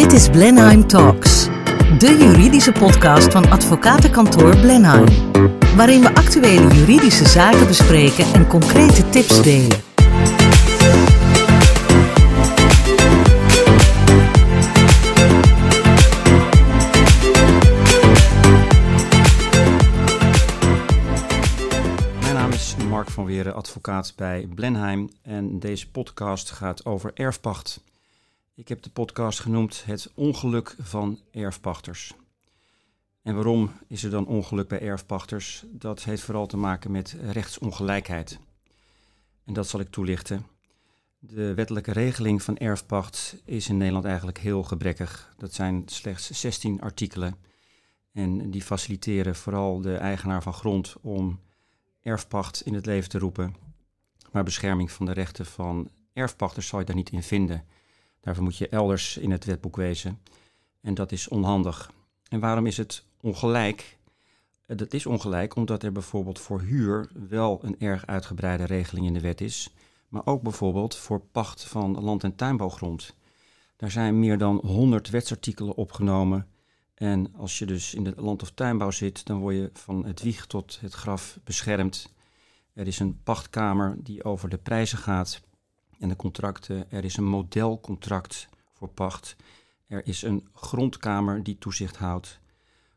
Dit is Blenheim Talks, de juridische podcast van advocatenkantoor Blenheim, waarin we actuele juridische zaken bespreken en concrete tips delen. Mijn naam is Mark van Weren, advocaat bij Blenheim en deze podcast gaat over erfpacht. Ik heb de podcast genoemd Het ongeluk van erfpachters. En waarom is er dan ongeluk bij erfpachters? Dat heeft vooral te maken met rechtsongelijkheid. En dat zal ik toelichten. De wettelijke regeling van erfpacht is in Nederland eigenlijk heel gebrekkig. Dat zijn slechts 16 artikelen. En die faciliteren vooral de eigenaar van grond om erfpacht in het leven te roepen. Maar bescherming van de rechten van erfpachters zal je daar niet in vinden. Daarvoor moet je elders in het wetboek wezen. En dat is onhandig. En waarom is het ongelijk? Eh, Dat is ongelijk omdat er bijvoorbeeld voor huur wel een erg uitgebreide regeling in de wet is. Maar ook bijvoorbeeld voor pacht van land- en tuinbouwgrond. Daar zijn meer dan 100 wetsartikelen opgenomen. En als je dus in de land- of tuinbouw zit, dan word je van het wieg tot het graf beschermd. Er is een pachtkamer die over de prijzen gaat en de contracten. Er is een modelcontract voor pacht. Er is een grondkamer die toezicht houdt.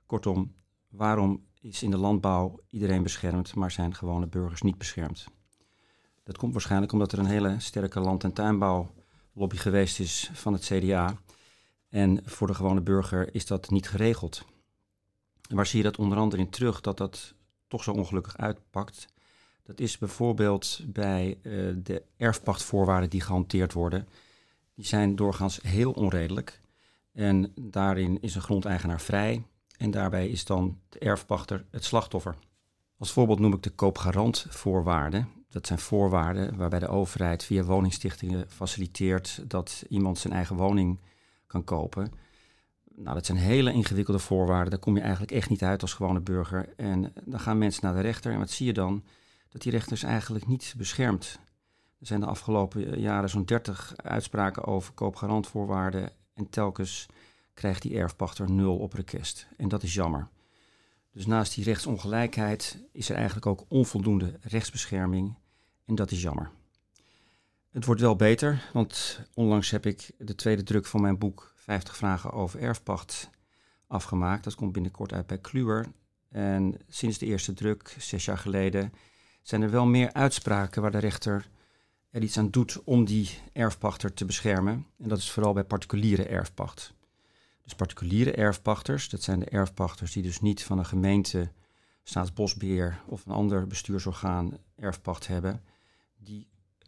Kortom, waarom is in de landbouw iedereen beschermd, maar zijn gewone burgers niet beschermd? Dat komt waarschijnlijk omdat er een hele sterke land- en tuinbouwlobby geweest is van het CDA. En voor de gewone burger is dat niet geregeld. Waar zie je dat onder andere in terug, dat dat toch zo ongelukkig uitpakt? Dat is bijvoorbeeld bij eh, de erfpachtvoorwaarden die gehanteerd worden. Die zijn doorgaans heel onredelijk. En daarin is een grondeigenaar vrij. En daarbij is dan de erfpachter het slachtoffer. Als voorbeeld noem ik de koopgarantvoorwaarden. Dat zijn voorwaarden waarbij de overheid via woningstichtingen faciliteert dat iemand zijn eigen woning kan kopen. Nou, dat zijn hele ingewikkelde voorwaarden. Daar kom je eigenlijk echt niet uit als gewone burger. En dan gaan mensen naar de rechter. En wat zie je dan? Dat die rechters eigenlijk niet beschermt. Er zijn de afgelopen jaren zo'n 30 uitspraken over koopgarantvoorwaarden. En telkens krijgt die erfpachter nul op request. En dat is jammer. Dus naast die rechtsongelijkheid is er eigenlijk ook onvoldoende rechtsbescherming. En dat is jammer. Het wordt wel beter, want onlangs heb ik de tweede druk van mijn boek 50 vragen over erfpacht afgemaakt. Dat komt binnenkort uit bij Kluwer. En sinds de eerste druk, zes jaar geleden, zijn er wel meer uitspraken waar de rechter er iets aan doet om die erfpachter te beschermen. En dat is vooral bij particuliere erfpacht. Dus particuliere erfpachters, dat zijn de erfpachters die dus niet van een gemeente, staatsbosbeheer of een ander bestuursorgaan erfpacht hebben, die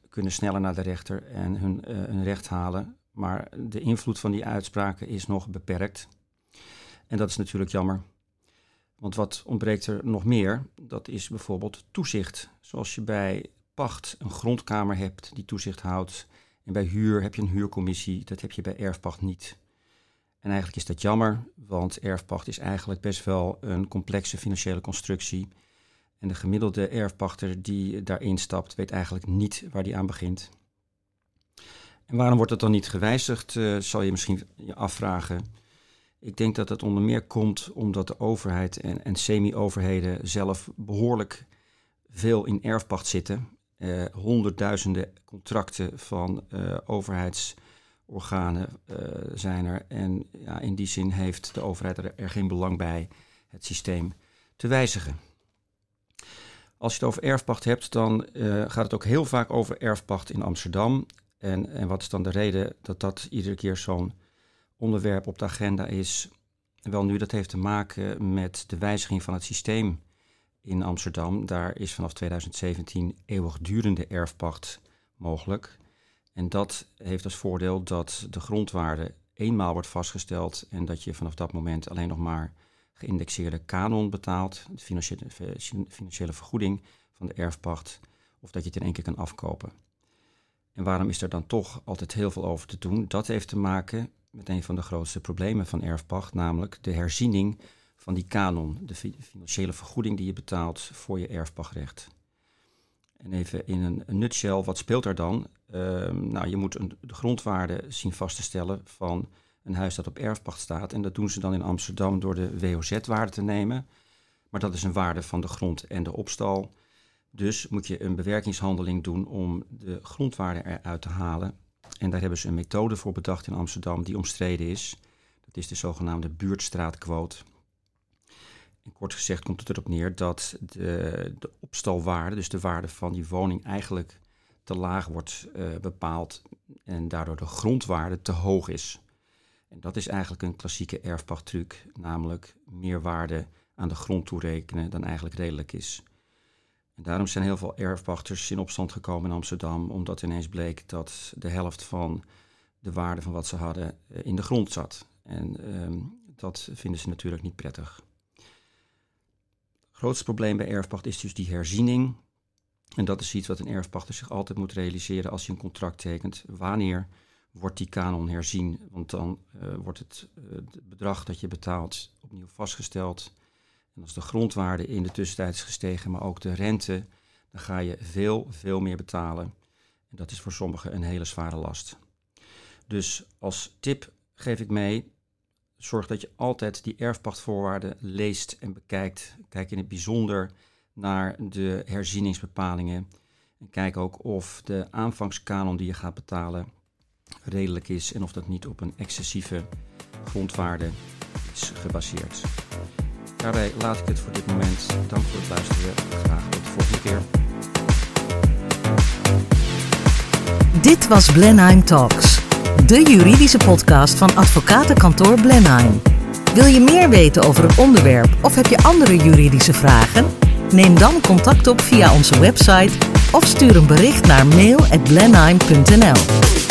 kunnen sneller naar de rechter en hun, uh, hun recht halen. Maar de invloed van die uitspraken is nog beperkt. En dat is natuurlijk jammer. Want wat ontbreekt er nog meer? Dat is bijvoorbeeld toezicht. Zoals je bij pacht een grondkamer hebt die toezicht houdt. En bij huur heb je een huurcommissie. Dat heb je bij erfpacht niet. En eigenlijk is dat jammer, want erfpacht is eigenlijk best wel een complexe financiële constructie. En de gemiddelde erfpachter die daarin stapt, weet eigenlijk niet waar die aan begint. En waarom wordt het dan niet gewijzigd, uh, zal je misschien je afvragen. Ik denk dat het onder meer komt omdat de overheid en, en semi-overheden zelf behoorlijk veel in erfpacht zitten. Uh, honderdduizenden contracten van uh, overheidsorganen zijn er. En ja, in die zin heeft de overheid er, geen belang bij het systeem te wijzigen. Als je het over erfpacht hebt, dan gaat het ook heel vaak over erfpacht in Amsterdam. En, en wat is dan de reden dat dat iedere keer zo'n onderwerp op de agenda is? Wel nu, dat heeft te maken met de wijziging van het systeem in Amsterdam. Daar is vanaf 2017 eeuwigdurende erfpacht mogelijk. En dat heeft als voordeel dat de grondwaarde eenmaal wordt vastgesteld en dat je vanaf dat moment alleen nog maar geïndexeerde kanon betaalt, de financiële, financiële vergoeding van de erfpacht, of dat je het in één keer kan afkopen. En waarom is er dan toch altijd heel veel over te doen? Dat heeft te maken met een van de grootste problemen van erfpacht, namelijk de herziening van die kanon, de financiële vergoeding die je betaalt voor je erfpachtrecht. En even in een, nutshell, wat speelt er dan? Uh, nou, je moet een, de grondwaarde zien vast te stellen van een huis dat op erfpacht staat. En dat doen ze dan in Amsterdam door de WOZ-waarde te nemen. Maar dat is een waarde van de grond en de opstal. Dus moet je een bewerkingshandeling doen om de grondwaarde eruit te halen. En daar hebben ze een methode voor bedacht in Amsterdam die omstreden is. Dat is de zogenaamde buurtstraatquote. En kort gezegd komt het erop neer dat de, de opstalwaarde, dus de waarde van die woning, eigenlijk te laag wordt uh, bepaald en daardoor de grondwaarde te hoog is. En dat is eigenlijk een klassieke erfpachttruc, namelijk meer waarde aan de grond toerekenen dan eigenlijk redelijk is. En daarom zijn heel veel erfpachters in opstand gekomen in Amsterdam, omdat ineens bleek dat de helft van de waarde van wat ze hadden eh, in de grond zat. En um, dat vinden ze natuurlijk niet prettig. Het grootste probleem bij erfpacht is dus die herziening. En dat is iets wat een erfpachter zich altijd moet realiseren als hij een contract tekent. Wanneer wordt die kanon herzien? Want dan uh, wordt uh, het, bedrag dat je betaalt opnieuw vastgesteld. En als de grondwaarde in de tussentijd is gestegen, maar ook de rente, dan ga je veel, veel meer betalen. En dat is voor sommigen een hele zware last. Dus als tip geef ik mee, zorg dat je altijd die erfpachtvoorwaarden leest en bekijkt. Kijk in het bijzonder naar de herzieningsbepalingen. En kijk ook of de aanvangskanon die je gaat betalen redelijk is en of dat niet op een excessieve grondwaarde is gebaseerd. Daarbij laat ik het voor dit moment. Dank voor het luisteren. Graag tot de volgende keer. Dit was Blenheim Talks, de juridische podcast van advocatenkantoor Blenheim. Wil je meer weten over het onderwerp of heb je andere juridische vragen? Neem dan contact op via onze website of stuur een bericht naar mail@blenheim.nl.